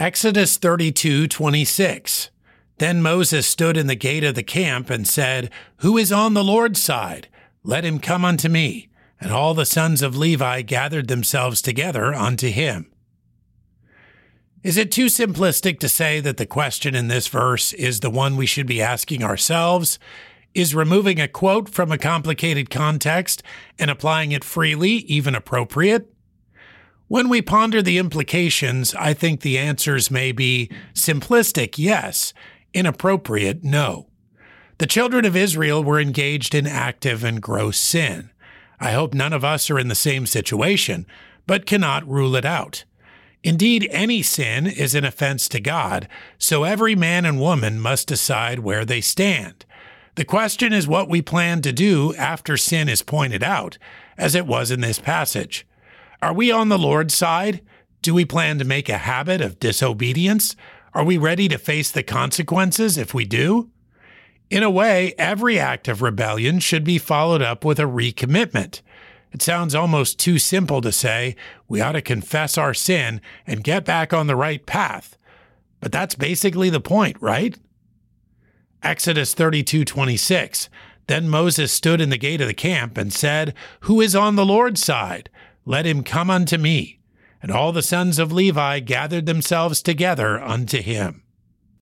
Exodus 32 26. Then Moses stood in the gate of the camp and said, Who is on the Lord's side? Let him come unto me. And all the sons of Levi gathered themselves together unto him. Is it too simplistic to say that the question in this verse is the one we should be asking ourselves? Is removing a quote from a complicated context and applying it freely even appropriate? When we ponder the implications, I think the answers may be simplistic, yes, inappropriate, no. The children of Israel were engaged in active and gross sin. I hope none of us are in the same situation, but cannot rule it out. Indeed, any sin is an offense to God, so every man and woman must decide where they stand. The question is what we plan to do after sin is pointed out, as it was in this passage. Are we on the Lord's side? Do we plan to make a habit of disobedience? Are we ready to face the consequences if we do? In a way, every act of rebellion should be followed up with a recommitment. It sounds almost too simple to say we ought to confess our sin and get back on the right path. But that's basically the point, right? Exodus 32:26. Then Moses stood in the gate of the camp and said, "Who is on the Lord's side? Let him come unto me. And all the sons of Levi gathered themselves together unto him.